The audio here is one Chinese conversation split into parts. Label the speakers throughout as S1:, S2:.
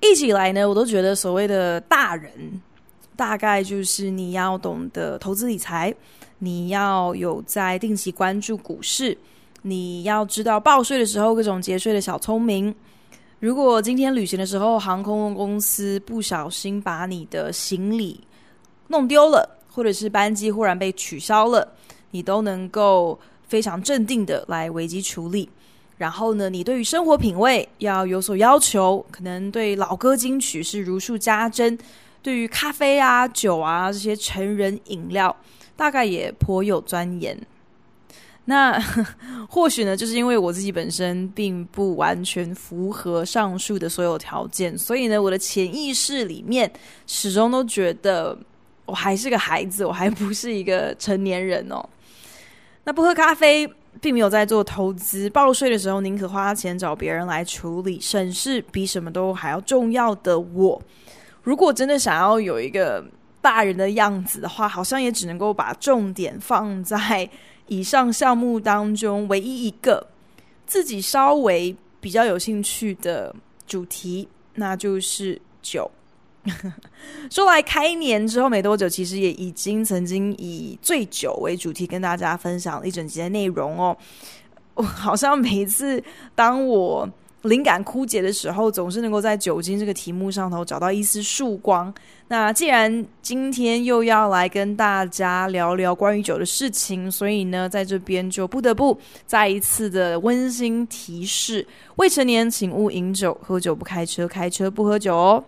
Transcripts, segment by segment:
S1: 一直以来呢，我都觉得所谓的大人。大概就是你要懂得投资理财，你要有在定期关注股市，你要知道报税的时候各种节税的小聪明。如果今天旅行的时候航空公司不小心把你的行李弄丢了，或者是班机忽然被取消了，你都能够非常镇定的来危机处理。然后呢，你对于生活品味要有所要求，可能对老歌金曲是如数家珍。对于咖啡啊、酒啊这些成人饮料，大概也颇有钻研。那 或许呢，就是因为我自己本身并不完全符合上述的所有条件，所以呢，我的潜意识里面始终都觉得我还是个孩子，我还不是一个成年人哦。那不喝咖啡，并没有在做投资，报税的时候宁可花钱找别人来处理，省事比什么都还要重要的我。如果真的想要有一个大人的样子的话，好像也只能够把重点放在以上项目当中唯一一个自己稍微比较有兴趣的主题，那就是酒。说来开年之后没多久，其实也已经曾经以醉酒为主题跟大家分享了一整集的内容哦。我 好像每一次当我灵感枯竭的时候，总是能够在酒精这个题目上头找到一丝曙光。那既然今天又要来跟大家聊聊关于酒的事情，所以呢，在这边就不得不再一次的温馨提示：未成年请勿饮酒，喝酒不开车，开车不喝酒哦。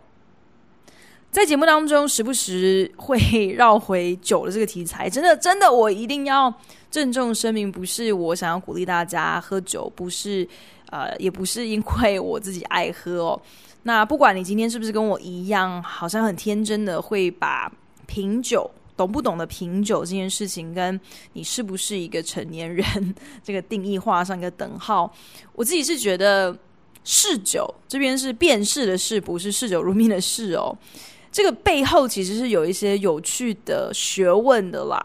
S1: 在节目当中，时不时会绕回酒的这个题材，真的，真的，我一定要郑重声明，不是我想要鼓励大家喝酒，不是。呃，也不是因为我自己爱喝哦。那不管你今天是不是跟我一样，好像很天真的会把品酒，懂不懂得品酒这件事情，跟你是不是一个成年人这个定义画上一个等号。我自己是觉得嗜酒这边是辨识的识，不是嗜酒如命的识哦。这个背后其实是有一些有趣的学问的啦。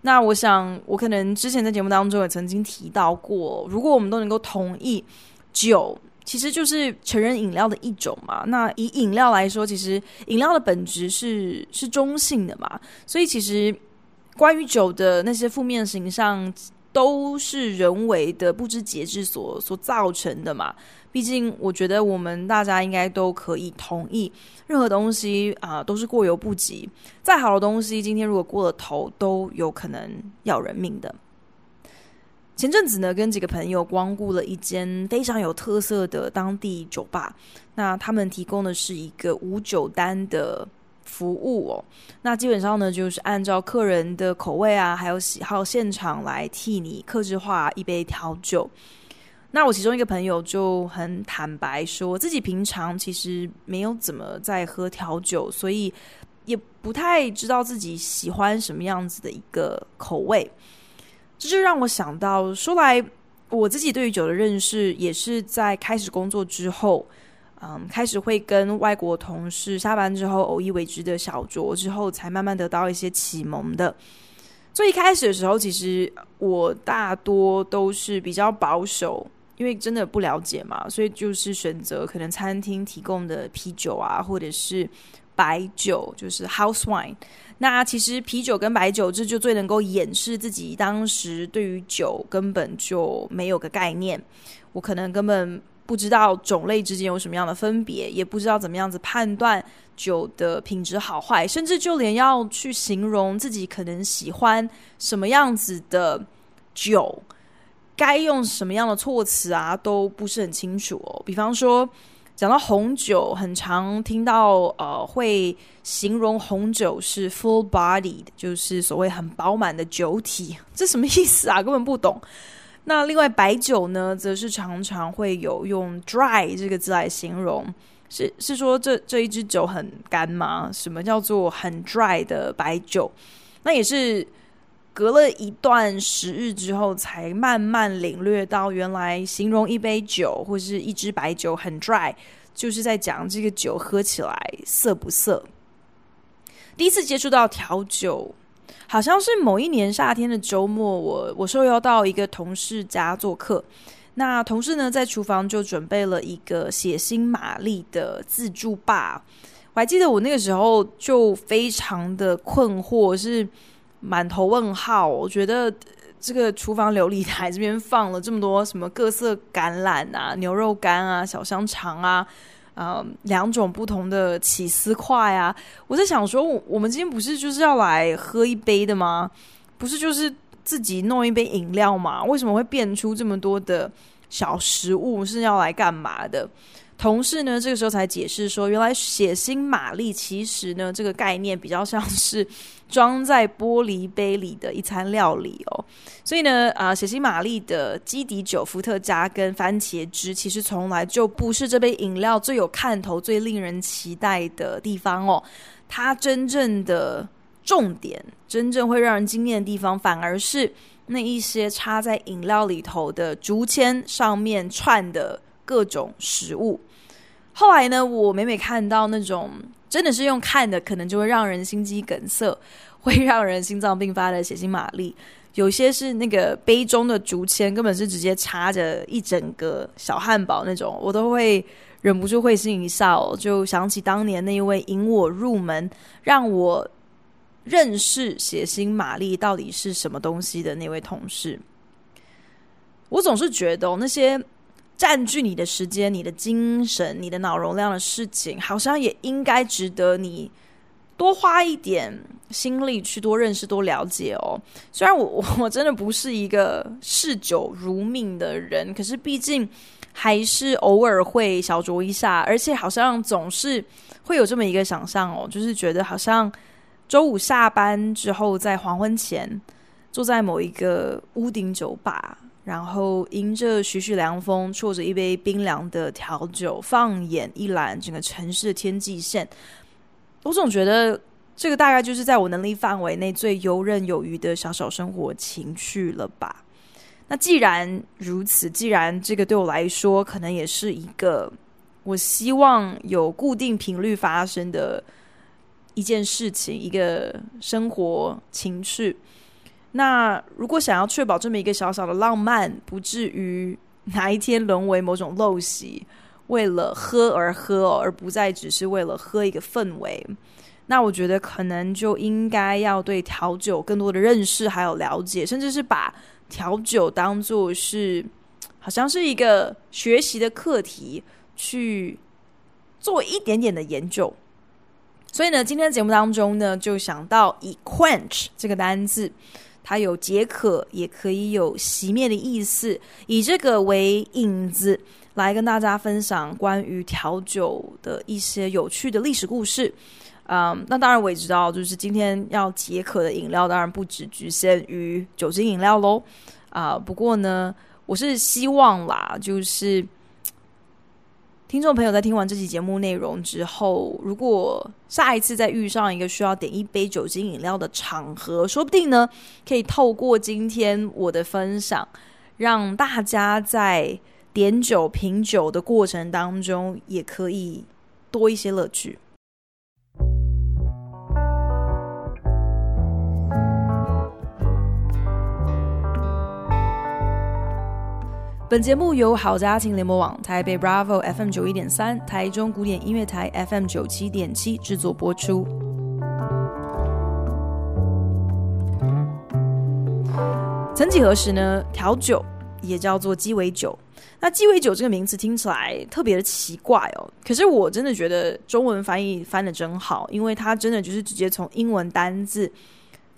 S1: 那我想，我可能之前在节目当中也曾经提到过，如果我们都能够同意，酒其实就是成人饮料的一种嘛。那以饮料来说，其实饮料的本质是是中性的嘛。所以其实关于酒的那些负面形象，都是人为的不知节制所所造成的嘛。毕竟，我觉得我们大家应该都可以同意，任何东西啊、都是过犹不及。再好的东西，今天如果过了头，都有可能要人命的。前阵子呢，跟几个朋友光顾了一间非常有特色的当地酒吧，那他们提供的是一个无酒单的服务哦。那基本上呢，就是按照客人的口味啊，还有喜好，现场来替你客制化一杯调酒。那我其中一个朋友就很坦白说，自己平常其实没有怎么在喝调酒，所以也不太知道自己喜欢什么样子的一个口味。这就让我想到，说来我自己对于酒的认识，也是在开始工作之后，嗯，开始会跟外国同事下班之后偶一为之的小酌之后，才慢慢得到一些启蒙的。最一开始的时候，其实我大多都是比较保守。因为真的不了解嘛，所以就是选择可能餐厅提供的啤酒啊，或者是白酒，就是 house wine。那其实啤酒跟白酒，这就最能够掩饰自己当时对于酒根本就没有个概念。我可能根本不知道种类之间有什么样的分别，也不知道怎么样子判断酒的品质好坏，甚至就连要去形容自己可能喜欢什么样子的酒。该用什么样的措辞啊，都不是很清楚哦。比方说，讲到红酒，很常听到呃，会形容红酒是 full bodied，就是所谓很饱满的酒体，这什么意思啊？根本不懂。那另外白酒呢，则是常常会有用 dry 这个字来形容，是是说这这一支酒很干吗？什么叫做很 dry 的白酒？那也是隔了一段时日之后，才慢慢领略到，原来形容一杯酒或是一支白酒很 dry，就是在讲这个酒喝起来涩不涩。第一次接触到调酒，好像是某一年夏天的周末，我我受邀到一个同事家做客。那同事呢，在厨房就准备了一个血腥玛丽的自助吧。我还记得我那个时候就非常的困惑，是满头问号。我觉得这个厨房琉璃台这边放了这么多什么各色橄榄啊、牛肉干啊、小香肠啊，呃，两种不同的起司块啊。我在想说，我们今天不是就是要来喝一杯的吗？不是就是。自己弄一杯饮料嘛？为什么会变出这么多的小食物？是要来干嘛的？同事呢，这个时候才解释说，原来血腥玛丽其实呢，这个概念比较像是装在玻璃杯里的一餐料理哦。所以呢，啊，血腥玛丽的基底酒伏特加跟番茄汁，其实从来就不是这杯饮料最有看头、最令人期待的地方哦。它真正的。重点真正会让人惊艳的地方，反而是那一些插在饮料里头的竹签上面串的各种食物。后来呢，我每每看到那种真的是用看的，可能就会让人心肌梗塞，会让人心脏病发的血腥玛丽。有些是那个杯中的竹签，根本是直接插着一整个小汉堡那种，我都会忍不住会心一笑，就想起当年那一位引我入门，让我。认识血腥玛丽到底是什么东西的那位同事，我总是觉得那些占据你的时间、你的精神、你的脑容量的事情，好像也应该值得你多花一点心力去多认识、多了解哦。虽然我我真的不是一个嗜酒如命的人，可是毕竟还是偶尔会小酌一下，而且好像总是会有这么一个想象哦，就是觉得好像。周五下班之后，在黄昏前，坐在某一个屋顶酒吧，然后迎着徐徐凉风，啜着一杯冰凉的调酒，放眼一览整个城市的天际线。我总觉得这个大概就是在我能力范围内最游刃有余的小小生活情趣了吧。那既然如此，既然这个对我来说，可能也是一个我希望有固定频率发生的。一件事情，一个生活情趣。那如果想要确保这么一个小小的浪漫，不至于哪一天沦为某种陋习，为了喝而喝，而不再只是为了喝一个氛围，那我觉得可能就应该要对调酒更多的认识，还有了解，甚至是把调酒当做是好像是一个学习的课题，去做一点点的研究。所以呢，今天的节目当中呢，就想到以 quench 这个单字，它有解渴，也可以有熄灭的意思。以这个为引子，来跟大家分享关于调酒的一些有趣的历史故事。嗯，那当然我也知道，就是今天要解渴的饮料，当然不只局限于酒精饮料喽。啊，不过呢，我是希望啦，就是。听众朋友在听完这期节目内容之后，如果下一次再遇上一个需要点一杯酒精饮料的场合，说不定呢，可以透过今天我的分享，让大家在点酒品酒的过程当中，也可以多一些乐趣。本节目由好家庭联播网、台北 Bravo FM 九一点三、台中古典音乐台 FM 九七点七制作播出。曾几何时呢？调酒也叫做鸡尾酒。那鸡尾酒这个名字听起来特别的奇怪哦。可是我真的觉得中文翻译翻的真好，因为它真的就是直接从英文单字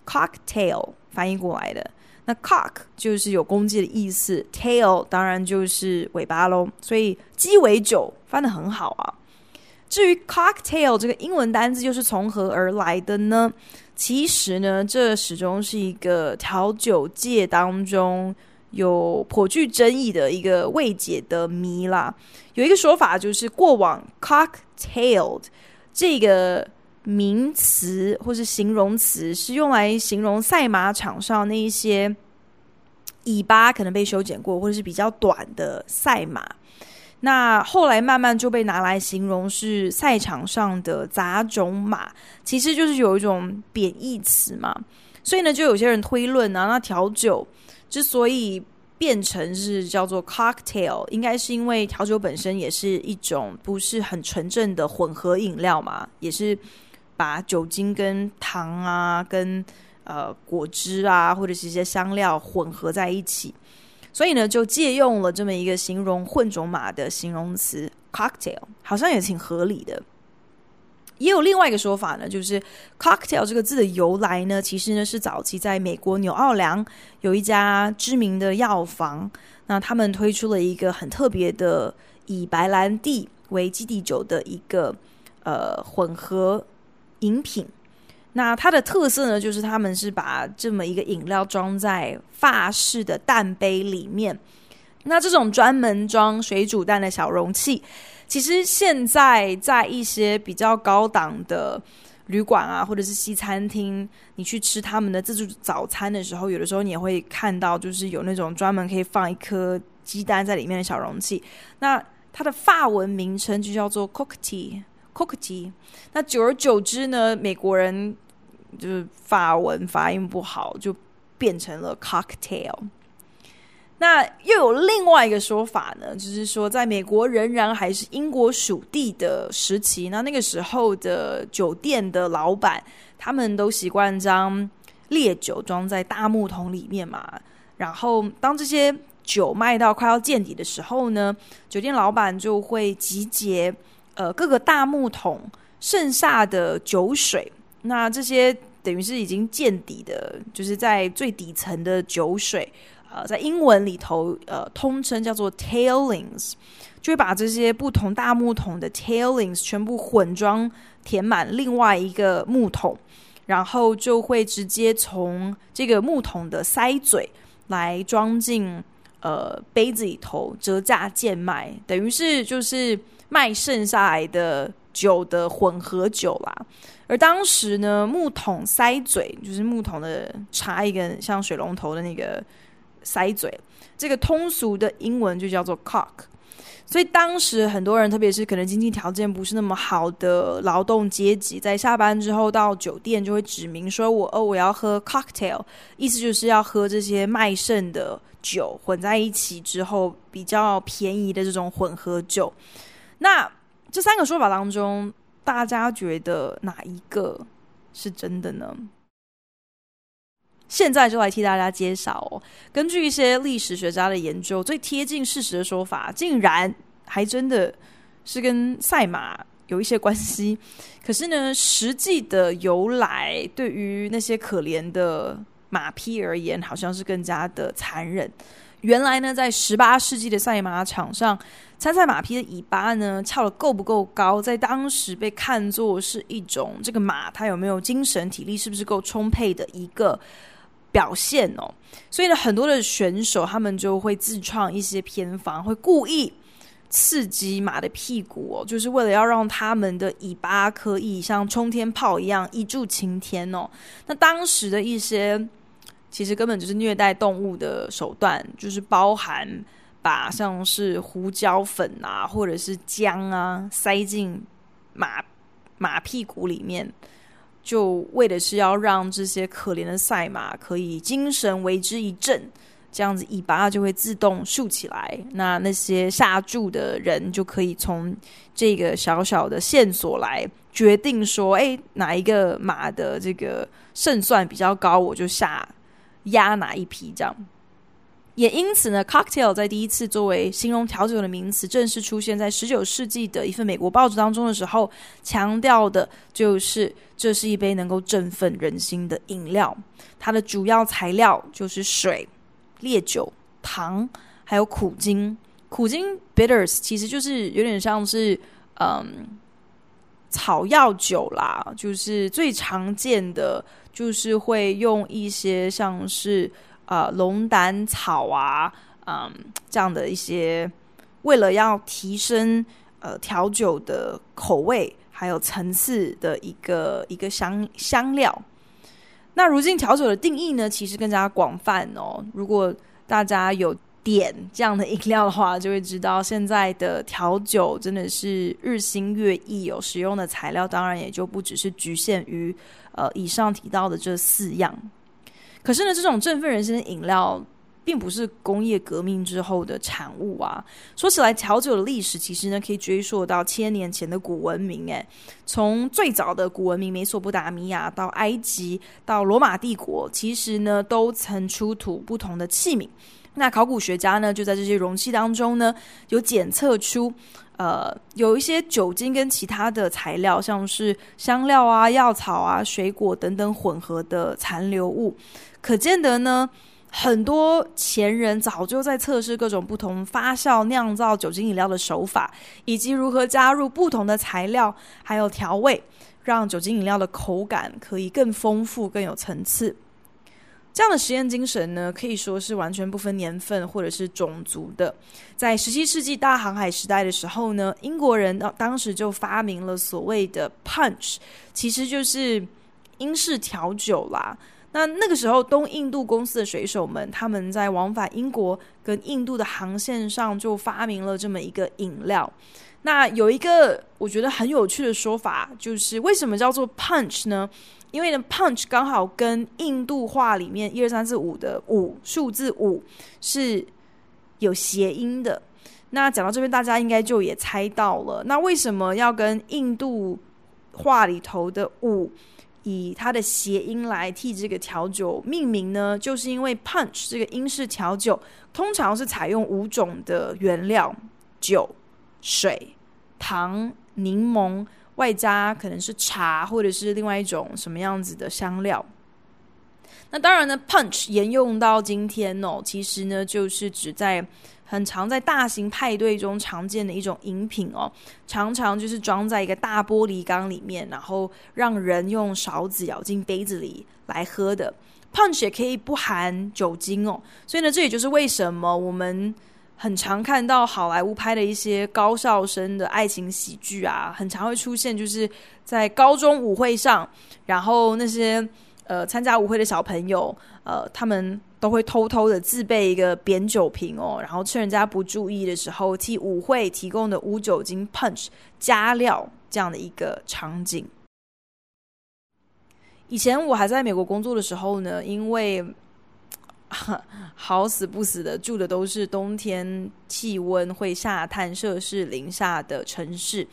S1: cocktail 翻译过来的。那 cock 就是有公鸡的意思，tail 当然就是尾巴喽，所以鸡尾酒翻得很好啊。至于 cocktail 这个英文单字又是从何而来的呢？其实呢，这始终是一个调酒界当中有颇具争议的一个未解的谜啦。有一个说法就是，过往 cocktailed 这个名词或是形容词是用来形容赛马场上那一些尾巴可能被修剪过或者是比较短的赛马。那后来慢慢就被拿来形容是赛场上的杂种马，其实就是有一种贬义词嘛。所以呢，就有些人推论啊，那调酒之所以变成是叫做 cocktail，应该是因为调酒本身也是一种不是很纯正的混合饮料嘛，也是把酒精跟糖啊、跟呃果汁啊或者是一些香料混合在一起。所以呢，就借用了这么一个形容混种马的形容词 cocktail，好像也挺合理的。也有另外一个说法呢，就是 cocktail 这个字的由来呢，其实呢是早期在美国纽奥良有一家知名的药房，那他们推出了一个很特别的以白兰地为基底酒的一个呃混合饮品。那它的特色呢，就是他们是把这么一个饮料装在法式的蛋杯里面。那这种专门装水煮蛋的小容器，其实现在在一些比较高档的旅馆啊，或者是西餐厅，你去吃他们的自助早餐的时候，有的时候你也会看到，就是有那种专门可以放一颗鸡蛋在里面的小容器。那它的法文名称就叫做 c o c k t e a cocktail，。那久而久之呢，美国人。就是法文发音不好，就变成了 cocktail。那又有另外一个说法呢，就是说，在美国仍然还是英国属地的时期，那那个时候的酒店的老板，他们都习惯将烈酒装在大木桶里面嘛。然后，当这些酒卖到快要见底的时候呢，酒店老板就会集结呃各个大木桶剩下的酒水。那这些等于是已经见底的，就是在最底层的酒水，呃，在英文里头，呃，通称叫做 tailings，就会把这些不同大木桶的 tailings 全部混装填满另外一个木桶，然后就会直接从这个木桶的塞嘴来装进呃杯子里头折价贱卖，等于是就是卖剩下来的酒的混合酒啦。而当时呢，木桶塞嘴就是木桶的插一根像水龙头的那个塞嘴，这个通俗的英文就叫做 cock。所以当时很多人，特别是可能经济条件不是那么好的劳动阶级，在下班之后到酒店就会指明说我：“我哦，我要喝 cocktail，意思就是要喝这些卖剩的酒混在一起之后比较便宜的这种混合酒。”那这三个说法当中，大家觉得哪一个是真的呢？现在就来替大家揭晓哦。根据一些历史学家的研究，最贴近事实的说法，竟然还真的是跟赛马有一些关系。可是呢，实际的由来对于那些可怜的马匹而言，好像是更加的残忍。原来呢，在十八世纪的赛马场上，参赛马匹的尾巴呢翘得够不够高，在当时被看作是一种这个马它有没有精神体力是不是够充沛的一个表现哦。所以呢，很多的选手他们就会自创一些偏方，会故意刺激马的屁股哦，就是为了要让他们的尾巴可以像冲天炮一样一柱擎天哦。那当时的一些。其实根本就是虐待动物的手段，就是包含把像是胡椒粉啊，或者是姜啊塞进马马屁股里面，就为的是要让这些可怜的赛马可以精神为之一振，这样子尾巴就会自动竖起来。那那些下注的人就可以从这个小小的线索来决定说，哎，哪一个马的这个胜算比较高，我就下。压哪一匹这样，也因此呢，cocktail 在第一次作为形容调酒的名词正式出现在十九世纪的一份美国报纸当中的时候，强调的就是这是一杯能够振奋人心的饮料。它的主要材料就是水、烈酒、糖，还有苦精。苦精 bitters 其实就是有点像是嗯草药酒啦，就是最常见的。就是会用一些像是呃龙胆草啊，嗯，这样的一些，为了要提升呃调酒的口味还有层次的一个一个香香料。那如今调酒的定义呢，其实更加广泛哦。如果大家有点这样的饮料的话，就会知道现在的调酒真的是日新月异，有使用的材料当然也就不只是局限于呃以上提到的这四样。可是呢，这种振奋人心的饮料，并不是工业革命之后的产物啊。说起来，调酒的历史其实呢，可以追溯到千年前的古文明。诶，从最早的古文明美索不达米亚到埃及到罗马帝国，其实呢，都曾出土不同的器皿。那考古学家呢，就在这些容器当中呢，有检测出，呃，有一些酒精跟其他的材料，像是香料啊、药草啊、水果等等混合的残留物。可见得呢，很多前人早就在测试各种不同发酵酿造酒精饮料的手法，以及如何加入不同的材料，还有调味，让酒精饮料的口感可以更丰富、更有层次。这样的实验精神呢，可以说是完全不分年份或者是种族的。在十七世纪大航海时代的时候呢，英国人当当时就发明了所谓的 punch，其实就是英式调酒啦。那那个时候，东印度公司的水手们他们在往返英国跟印度的航线上就发明了这么一个饮料。那有一个我觉得很有趣的说法，就是为什么叫做 punch 呢？因为呢，punch 刚好跟印度话里面一二三四五的五数字五是有谐音的。那讲到这边，大家应该就也猜到了。那为什么要跟印度话里头的五以它的谐音来替这个调酒命名呢？就是因为 punch 这个英式调酒通常是采用五种的原料：酒、水、糖、柠檬。外加可能是茶，或者是另外一种什么样子的香料。那当然呢，punch 沿用到今天哦，其实呢就是指在很常在大型派对中常见的一种饮品哦，常常就是装在一个大玻璃缸里面，然后让人用勺子舀进杯子里来喝的。punch 也可以不含酒精哦，所以呢，这也就是为什么我们。很常看到好莱坞拍的一些高校生的爱情喜剧啊，很常会出现，就是在高中舞会上，然后那些呃参加舞会的小朋友，呃，他们都会偷偷的自备一个扁酒瓶哦，然后趁人家不注意的时候，替舞会提供的无酒精 punch 加料这样的一个场景。以前我还在美国工作的时候呢，因为 好死不死的住的都是冬天气温会下探摄氏零下的城市，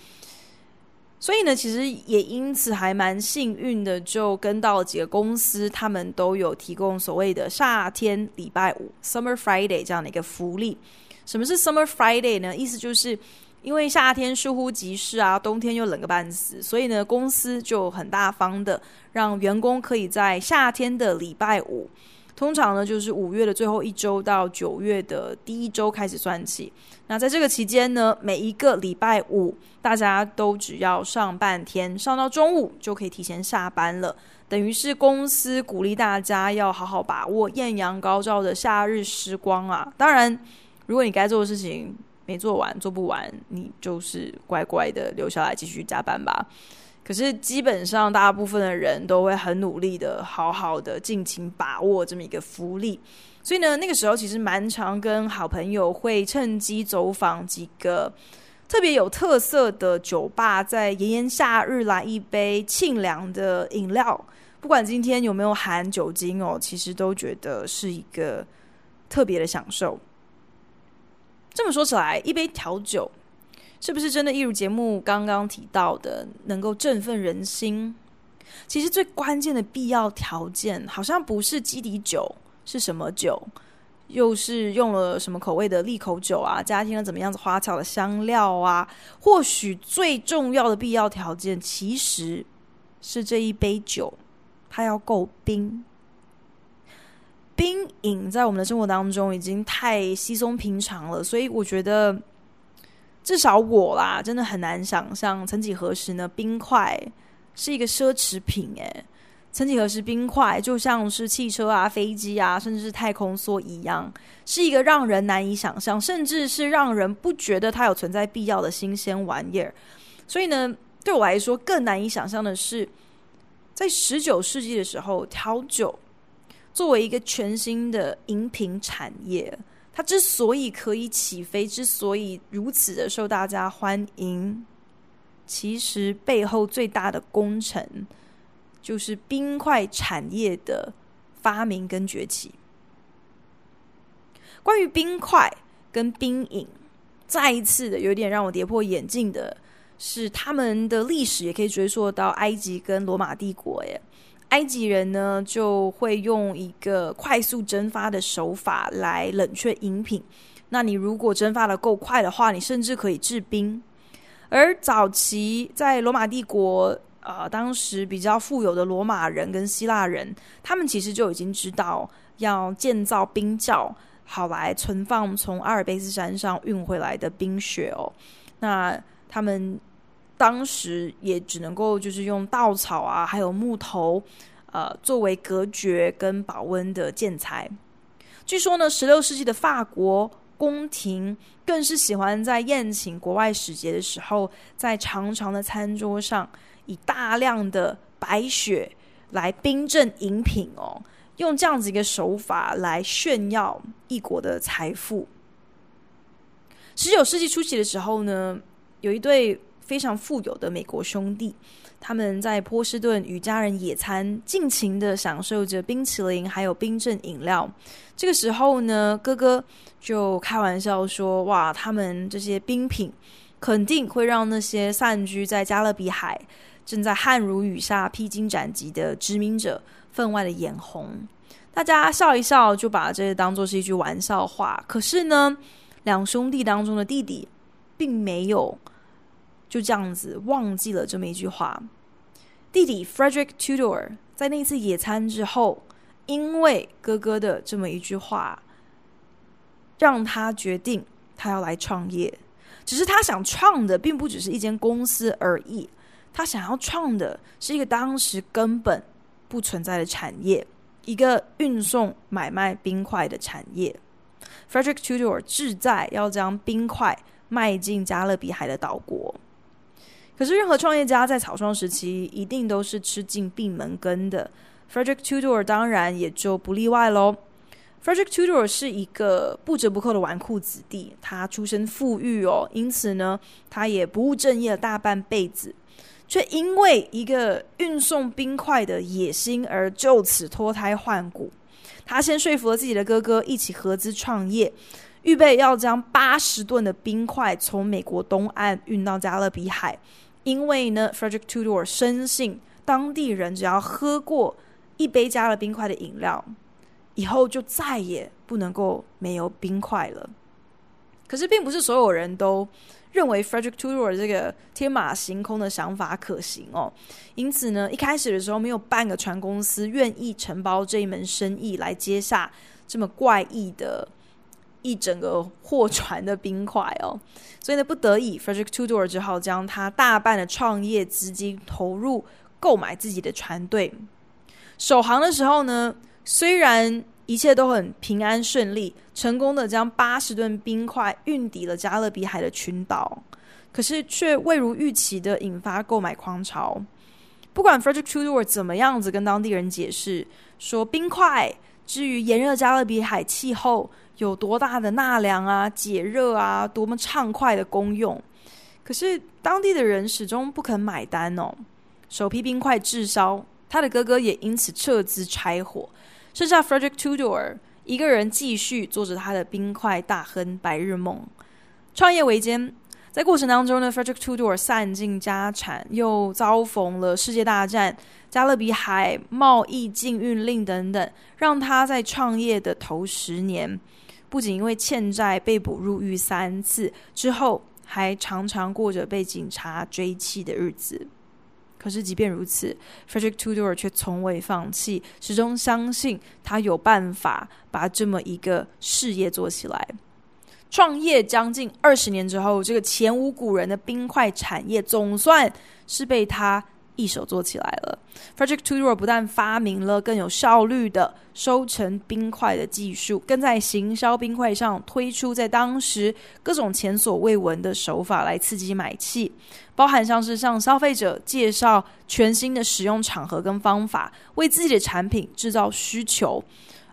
S1: 所以呢，其实也因此还蛮幸运的，就跟到几个公司，他们都有提供所谓的夏天礼拜五 （Summer Friday） 这样的一个福利。什么是 Summer Friday 呢？意思就是因为夏天疏忽即逝啊，冬天又冷个半死，所以呢，公司就很大方的让员工可以在夏天的礼拜五。通常呢，就是五月的最后一周到九月的第一周开始算起。那在这个期间呢，每一个礼拜五，大家都只要上半天，上到中午就可以提前下班了。等于是公司鼓励大家要好好把握艳阳高照的夏日时光啊。当然，如果你该做的事情没做完、做不完，你就是乖乖的留下来继续加班吧。可是基本上，大部分的人都会很努力的，好好的尽情把握这么一个福利。所以呢，那个时候其实蛮常跟好朋友会趁机走访几个特别有特色的酒吧，在炎炎夏日来一杯沁凉的饮料，不管今天有没有含酒精哦，其实都觉得是一个特别的享受。这么说起来，一杯调酒。是不是真的，一如节目刚刚提到的，能够振奋人心？其实最关键的必要条件，好像不是基底酒是什么酒，又是用了什么口味的利口酒啊，加添了怎么样子花俏的香料啊？或许最重要的必要条件，其实是这一杯酒它要够冰。冰饮在我们的生活当中已经太稀松平常了，所以我觉得。至少我啦，真的很难想象，曾几何时呢，冰块是一个奢侈品诶，曾几何时，冰块就像是汽车啊、飞机啊，甚至是太空梭一样，是一个让人难以想象，甚至是让人不觉得它有存在必要的新鲜玩意儿。所以呢，对我来说更难以想象的是，在十九世纪的时候，调酒作为一个全新的饮品产业，它之所以可以起飞，之所以如此的受大家欢迎，其实背后最大的功臣。就是冰块产业的发明跟崛起。关于冰块跟冰饮，再一次的有点让我跌破眼镜的是，他们的历史也可以追溯到埃及跟罗马帝国。耶，埃及人呢就会用一个快速蒸发的手法来冷却饮品。那你如果蒸发的够快的话，你甚至可以制冰。而早期在罗马帝国。呃，当时比较富有的罗马人跟希腊人，他们其实就已经知道要建造冰窖，好来存放从阿尔卑斯山上运回来的冰雪哦。那他们当时也只能够就是用稻草啊，还有木头，呃，作为隔绝跟保温的建材。据说呢，十六世纪的法国宫廷更是喜欢在宴请国外使节的时候，在长长的餐桌上。以大量的白雪来冰镇饮品哦，用这样子一个手法来炫耀异国的财富。十九世纪初期的时候呢，有一对非常富有的美国兄弟，他们在波士顿与家人野餐，尽情的享受着冰淇淋还有冰镇饮料。这个时候呢，哥哥就开玩笑说：“哇，他们这些冰品肯定会让那些散居在加勒比海。”正在汗如雨下、披荆斩棘的殖民者分外的眼红，大家笑一笑，就把这当做是一句玩笑话。可是呢，两兄弟当中的弟弟并没有就这样子忘记了这么一句话。弟弟 Frederick Tudor 在那次野餐之后，因为哥哥的这么一句话，让他决定他要来创业。只是他想创的，并不只是一间公司而已。他想要创的是一个当时根本不存在的产业，一个运送买卖冰块的产业。Frederick Tudor 志在要将冰块卖进加勒比海的岛国。可是，任何创业家在草创时期一定都是吃尽闭门羹的。Frederick Tudor 当然也就不例外喽。Frederick Tudor 是一个不折不扣的纨绔子弟，他出身富裕哦，因此呢，他也不务正业了大半辈子。却因为一个运送冰块的野心而就此脱胎换骨。他先说服了自己的哥哥一起合资创业，预备要将八十吨的冰块从美国东岸运到加勒比海。因为呢，Frederick Tudor 深信当地人只要喝过一杯加了冰块的饮料，以后就再也不能够没有冰块了。可是，并不是所有人都。认为 Frederick Tudor 这个天马行空的想法可行哦，因此呢，一开始的时候没有半个船公司愿意承包这一门生意来接下这么怪异的一整个货船的冰块哦，所以呢，不得已 Frederick Tudor 只好将他大半的创业资金投入购买自己的船队。首航的时候呢，虽然一切都很平安顺利，成功的将八十吨冰块运抵了加勒比海的群岛，可是却未如预期的引发购买狂潮。不管 Frederick Tudor 怎么样子跟当地人解释，说冰块至于炎热加勒比海气候有多大的纳凉啊、解热啊、多么畅快的功用，可是当地的人始终不肯买单哦。首批冰块滞销，他的哥哥也因此撤资拆伙。剩下 Frederick Tudor 一个人继续做着他的冰块大亨白日梦。创业维艰，在过程当中呢，Frederick Tudor 散尽家产，又遭逢了世界大战、加勒比海贸易禁运令等等，让他在创业的头十年，不仅因为欠债被捕入狱三次，之后还常常过着被警察追缉的日子。可是，即便如此，Frederick Tudor 却从未放弃，始终相信他有办法把这么一个事业做起来。创业将近二十年之后，这个前无古人的冰块产业总算是被他一手做起来了。Frederick Tudor 不但发明了更有效率的收成冰块的技术，更在行销冰块上推出在当时各种前所未闻的手法来刺激买气，包含像是向消费者介绍全新的使用场合跟方法，为自己的产品制造需求，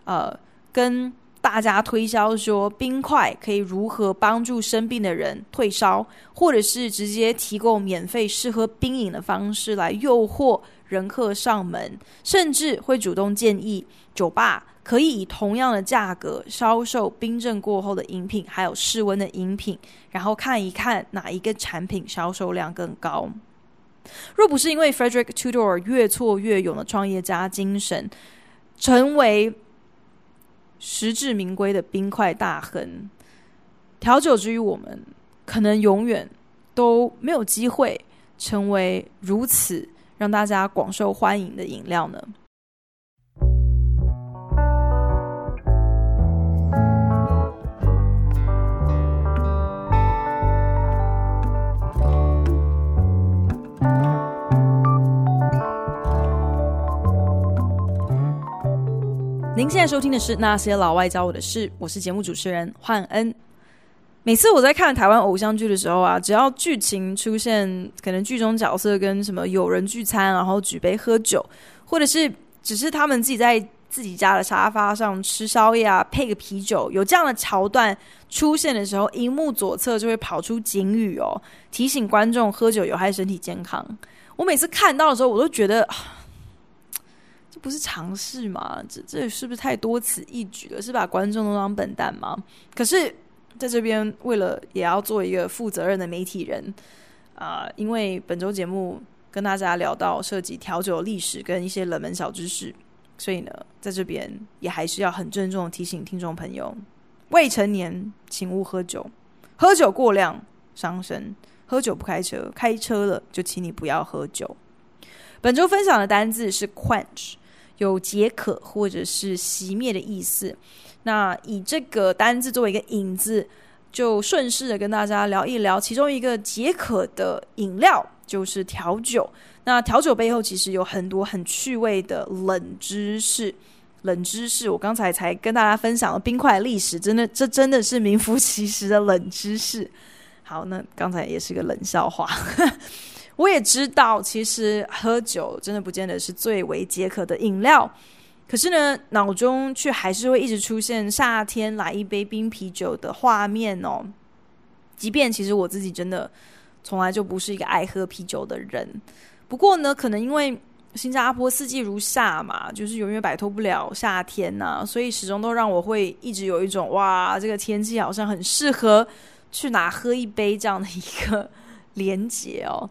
S1: 呃，跟。大家推销说冰块可以如何帮助生病的人退烧，或者是直接提供免费试喝冰饮的方式来诱惑人客上门，甚至会主动建议酒吧可以以同样的价格销售冰镇过后的饮品，还有室温的饮品，然后看一看哪一个产品销售量更高。若不是因为 Frederick Tudor 越挫越勇的创业家精神，成为。实至名归的冰块大亨，调酒之于我们，可能永远都没有机会成为如此让大家广受欢迎的饮料呢。您现在收听的是《那些老外教我的事》，我是节目主持人焕恩。每次我在看台湾偶像剧的时候啊，只要剧情出现，可能剧中角色跟什么友人聚餐，然后举杯喝酒，或者是只是他们自己在自己家的沙发上吃宵夜啊，配个啤酒，有这样的桥段出现的时候，荧幕左侧就会跑出警语哦，提醒观众喝酒有害身体健康。我每次看到的时候，我都觉得。这不是常识吗？这这是不是太多此一举了？是把观众都当笨蛋吗？可是在这边，为了也要做一个负责任的媒体人啊、因为本周节目跟大家聊到涉及调酒历史跟一些冷门小知识，所以呢，在这边也还是要很郑重提醒听众朋友：未成年请勿喝酒，喝酒过量伤身，喝酒不开车，开车了就请你不要喝酒。本周分享的单字是 quench。有解渴或者是熄灭的意思。那以这个单字作为一个引子，就顺势的跟大家聊一聊其中一个解渴的饮料，就是调酒。那调酒背后其实有很多很趣味的冷知识。冷知识，我刚才才跟大家分享了冰块历史，真的，这真的是名副其实的冷知识。好，那刚才也是个冷笑话。我也知道，其实喝酒真的不见得是最为解渴的饮料。可是呢，脑中却还是会一直出现夏天来一杯冰啤酒的画面哦。即便其实我自己真的从来就不是一个爱喝啤酒的人，不过呢，可能因为新加坡四季如夏嘛，就是永远摆脱不了夏天呐、所以始终都让我会一直有一种哇，这个天气好像很适合去哪喝一杯这样的一个连结哦。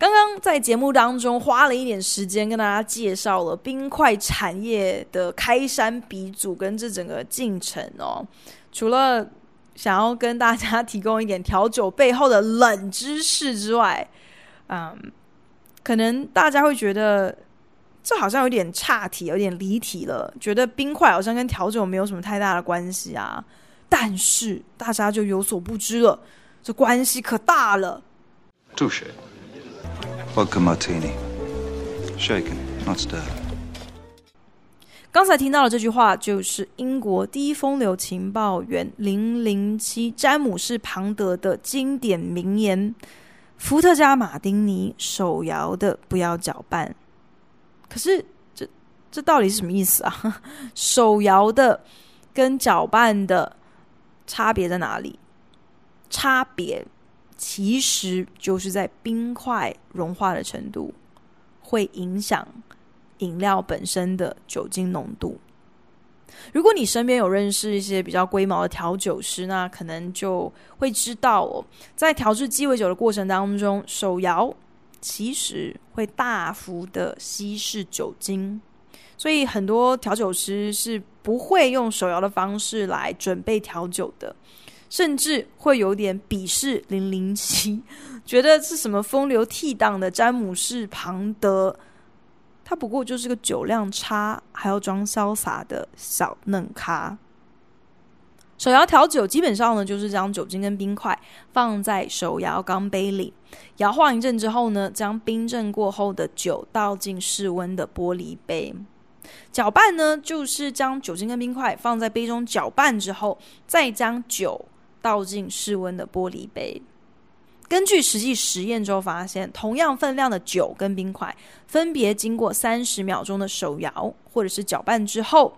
S1: 刚刚在节目当中花了一点时间跟大家介绍了冰块产业的开山鼻祖跟这整个进程哦。除了想要跟大家提供一点调酒背后的冷知识之外，嗯，可能大家会觉得这好像有点岔题，有点离题了，觉得冰块好像跟调酒没有什么太大的关系啊。但是大家就有所不知了，这关系可大了。
S2: 注水。Vodka Martini, shaken, not stirred.
S1: 刚才听到的这句话，就是英国第一风流情报员零零七詹姆士庞德的经典名言：“伏特加马丁尼手摇的不要搅拌。”可是这这到底是什么意思啊？手摇的跟搅拌的差别在哪里？差别。其实就是在冰块融化的程度，会影响饮料本身的酒精浓度。如果你身边有认识一些比较龟毛的调酒师，那可能就会知道哦，在调制鸡尾酒的过程当中，手摇其实会大幅的稀释酒精，所以很多调酒师是不会用手摇的方式来准备调酒的。甚至会有点鄙视零零七，觉得是什么风流倜傥的詹姆士庞德，他不过就是个酒量差还要装潇洒的小嫩咖。手摇调酒基本上呢，就是将酒精跟冰块放在手摇钢杯里，摇晃一阵之后呢，将冰镇过后的酒倒进室温的玻璃杯。搅拌呢，就是将酒精跟冰块放在杯中搅拌之后，再将酒倒进室温的玻璃杯。根据实际实验之后发现，同样分量的酒跟冰块，分别经过三十秒钟的手摇或者是搅拌之后，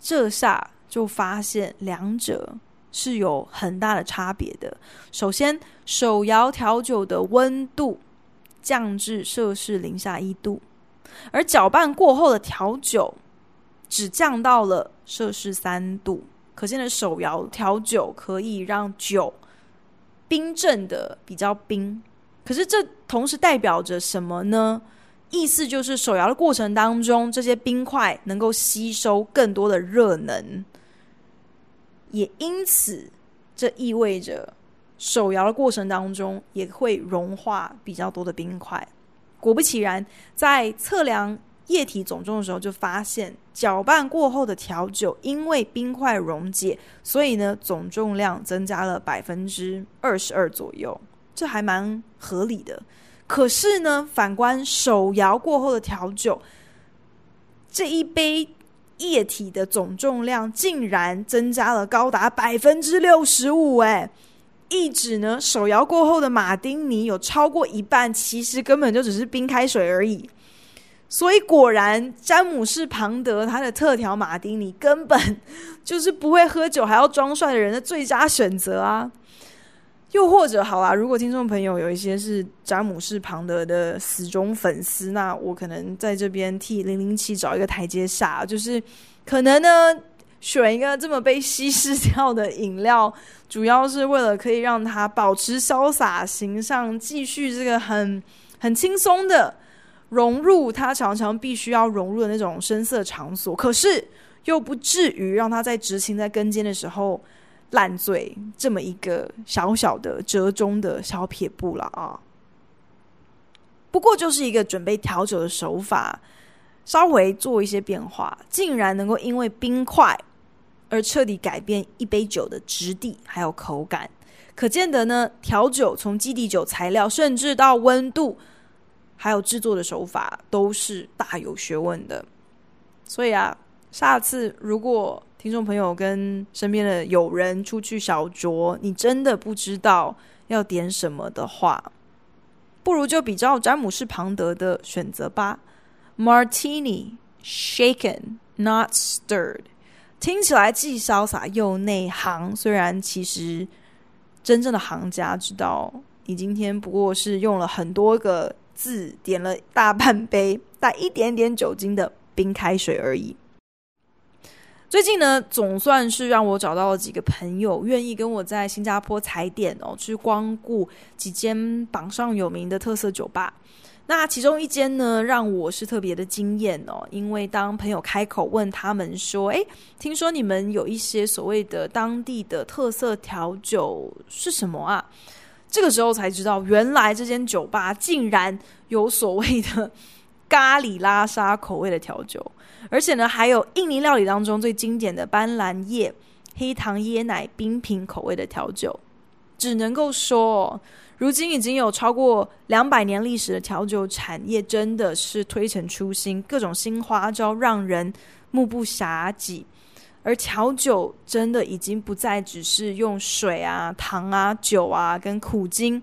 S1: 这下。就发现两者是有很大的差别的。首先，手摇调酒的温度降至摄氏零下一度，而搅拌过后的调酒只降到了摄氏三度。可见的手摇调酒可以让酒冰镇的比较冰。可是这同时代表着什么呢？意思就是手摇的过程当中，这些冰块能够吸收更多的热能。也因此，这意味着手摇的过程当中也会融化比较多的冰块。果不其然，在测量液体总重的时候，就发现搅拌过后的调酒因为冰块溶解，所以呢总重量增加了百分之二十二左右，这还蛮合理的。可是呢，反观手摇过后的调酒，这一杯。液体的总重量竟然增加了高达百分之六十五，哎，意指呢，手摇过后的马丁尼有超过一半其实根本就只是冰开水而已。所以果然，詹姆士庞德他的特调马丁尼根本就是不会喝酒还要装帅的人的最佳选择啊。又或者，好啦，如果听众朋友有一些是詹姆士庞德的死忠粉丝，那我可能在这边替零零七找一个台阶下，就是可能呢选一个这么被稀释掉的饮料，主要是为了可以让他保持潇洒形象，继续这个很很轻松的融入他常常必须要融入的那种声色场所，可是又不至于让他在执勤在跟监的时候。烂醉这么一个小小的折中的小撇步了啊，不过就是一个准备调酒的手法，稍微做一些变化，竟然能够因为冰块而彻底改变一杯酒的质地还有口感。可见得呢，调酒从基底酒材料，甚至到温度，还有制作的手法，都是大有学问的。所以啊，下次如果听众朋友跟身边的友人出去小酌，你真的不知道要点什么的话，不如就比照詹姆士庞德的选择吧。Martini shaken, not stirred，听起来既潇洒又内行。虽然其实真正的行家知道，你今天不过是用了很多个自，点了大半杯带一点点酒精的冰开水而已。最近呢，总算是让我找到了几个朋友愿意跟我在新加坡踩点哦，去光顾几间榜上有名的特色酒吧。那其中一间呢，让我是特别的惊艳哦，因为当朋友开口问他们说：“诶，听说你们有一些所谓的当地的特色调酒是什么啊？”这个时候才知道，原来这间酒吧竟然有所谓的咖喱拉沙口味的调酒。而且呢，还有印尼料理当中最经典的斑斓叶黑糖椰奶冰品口味的调酒，只能够说，如今已经有超过两百年历史的调酒产业，真的是推陈出新，各种新花招让人目不暇给。而调酒真的已经不再只是用水啊、糖啊、酒啊跟苦精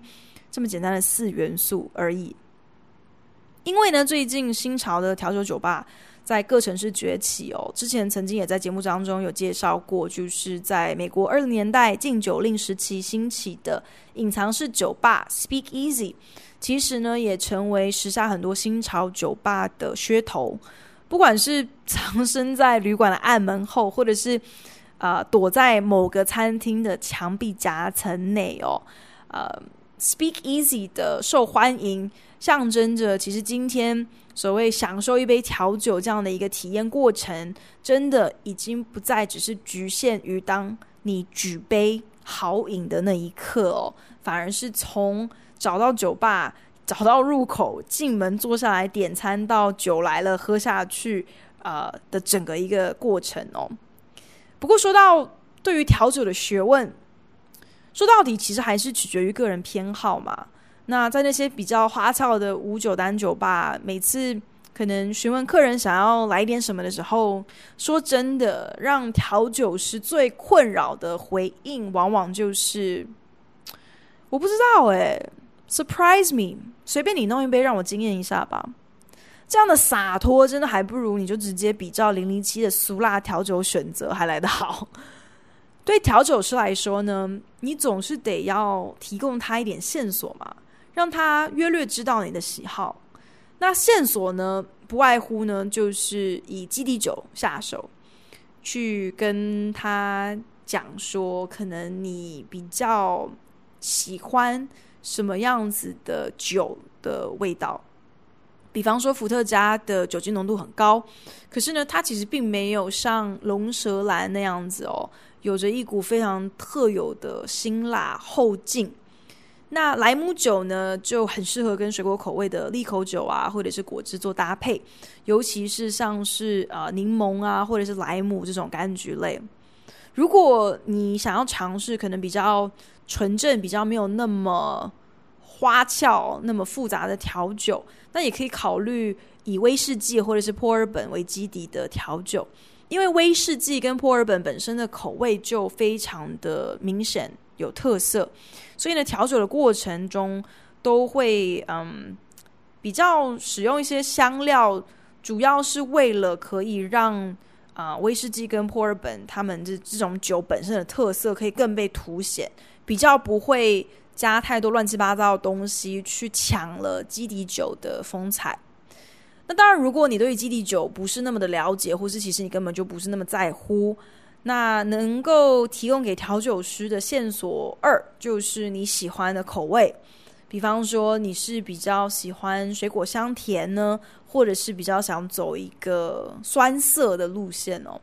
S1: 这么简单的四元素而已。因为呢，最近新潮的调酒酒吧。在各城市崛起哦，之前曾经也在节目当中有介绍过，就是在美国二十年代禁酒令时期兴起的隐藏式酒吧 Speak Easy，其实呢也成为时下很多新潮酒吧的噱头。不管是藏身在旅馆的暗门后，或者是啊、呃、躲在某个餐厅的墙壁夹层内哦，呃，Speak Easy 的受欢迎，象征着其实今天。所谓享受一杯调酒这样的一个体验过程，真的已经不再只是局限于当你举杯豪饮的那一刻哦，反而是从找到酒吧、找到入口、进门坐下来点餐到酒来了喝下去，呃的整个一个过程哦。不过说到对于调酒的学问，说到底其实还是取决于个人偏好嘛。那在那些比较花俏的无酒单酒吧，每次可能询问客人想要来点什么的时候，说真的，让调酒师最困扰的回应，往往就是我不知道哎，surprise me，随便你弄一杯，让我惊艳一下吧。这样的洒脱，真的还不如你就直接比照零零七的苏辣调酒选择还来得好。对调酒师来说呢，你总是得要提供他一点线索嘛。让他约略知道你的喜好，那线索呢，不外乎呢，就是以基底酒下手，去跟他讲说，可能你比较喜欢什么样子的酒的味道。比方说，伏特加的酒精浓度很高，可是呢，它其实并没有像龙舌兰那样子哦，有着一股非常特有的辛辣后劲。那莱姆酒呢，就很适合跟水果口味的利口酒啊，或者是果汁做搭配，尤其是像是呃柠檬啊，或者是莱姆这种柑橘类。如果你想要尝试可能比较纯正、比较没有那么花俏、那么复杂的调酒，那也可以考虑以威士忌或者是波尔本为基底的调酒，因为威士忌跟波尔本本身的口味就非常的明显。有特色，所以呢，调酒的过程中都会嗯比较使用一些香料，主要是为了可以让啊、威士忌跟波尔本他们这这种酒本身的特色可以更被凸显，比较不会加太多乱七八糟的东西去抢了基底酒的风采。那当然，如果你对于基底酒不是那么的了解，或是其实你根本就不是那么在乎。那能够提供给调酒师的线索二，就是你喜欢的口味，比方说你是比较喜欢水果香甜呢，或者是比较想走一个酸涩的路线哦。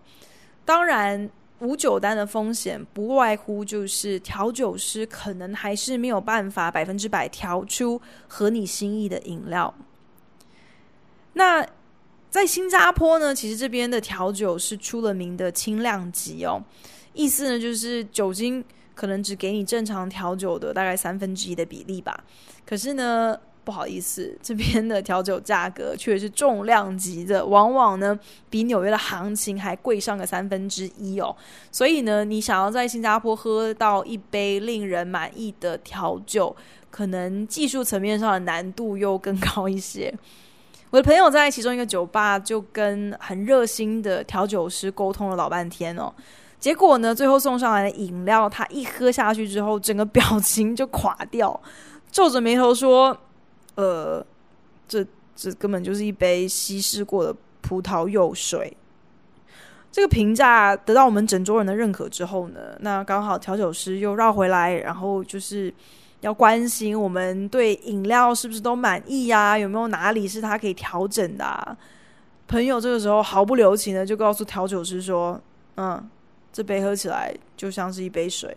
S1: 当然，无酒单的风险不外乎就是调酒师可能还是没有办法百分之百调出合你心意的饮料。那。在新加坡呢，其实这边的调酒是出了名的轻量级哦，意思呢就是酒精可能只给你正常调酒的大概三分之一的比例吧。可是呢，不好意思，这边的调酒价格却是重量级的，往往呢比纽约的行情还贵上个三分之一哦。所以呢，你想要在新加坡喝到一杯令人满意的调酒，可能技术层面上的难度又更高一些。我的朋友在其中一个酒吧就跟很热心的调酒师沟通了老半天哦，结果呢，最后送上来的饮料，他一喝下去之后，整个表情就垮掉，皱着眉头说：“呃，这这根本就是一杯稀释过的葡萄柚水。”这个评价得到我们整桌人的认可之后呢，那刚好调酒师又绕回来，然后就是。要关心我们对饮料是不是都满意呀？有没有哪里是他可以调整的啊？朋友这个时候毫不留情的就告诉调酒师说：“嗯，这杯喝起来就像是一杯水。”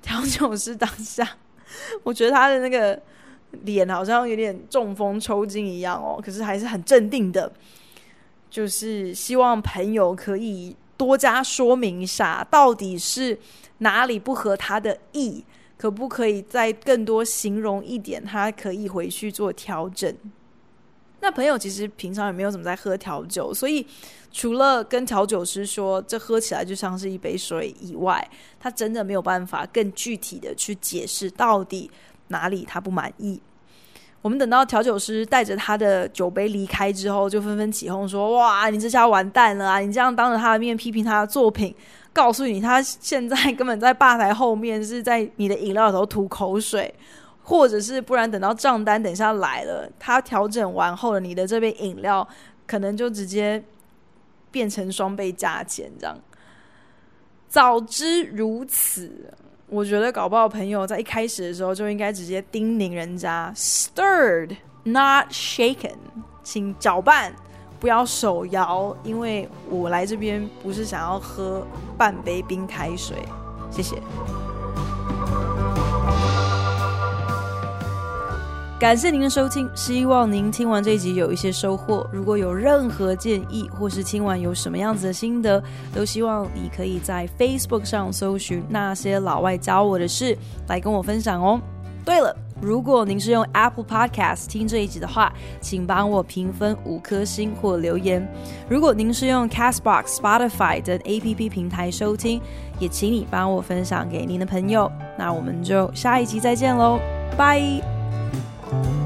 S1: 调酒师当下，我觉得他的那个脸好像有点中风抽筋一样哦，可是还是很镇定的，就是希望朋友可以多加说明一下，到底是哪里不合他的意。可不可以再更多形容一点？他可以回去做调整。那朋友其实平常也没有怎么在喝调酒，所以除了跟调酒师说这喝起来就像是一杯水以外，他真的没有办法更具体的去解释到底哪里他不满意。我们等到调酒师带着他的酒杯离开之后，就纷纷起哄说：“哇，你这下完蛋了啊！你这样当着他的面批评他的作品。”告诉你，他现在根本在吧台后面是在你的饮料里头吐口水，或者是不然等到账单等下来了，他调整完后的你的这杯饮料可能就直接变成双倍价钱这样。早知如此，我觉得搞不好朋友在一开始的时候就应该直接叮咛人家：stirred, not shaken，请搅拌。不要手摇，因为我来这边不是想要喝半杯冰开水，谢谢。感谢您的收听，希望您听完这一集有一些收获。如果有任何建议，或是听完有什么样子的心得，都希望你可以在 Facebook 上搜寻那些老外教我的事，来跟我分享哦。对了，如果您是用 Apple Podcast 听这一集的话，请帮我评分五颗星或留言。如果您是用 Castbox、Spotify 等 APP 平台收听，也请你帮我分享给您的朋友。那我们就下一集再见喽，拜。Bye.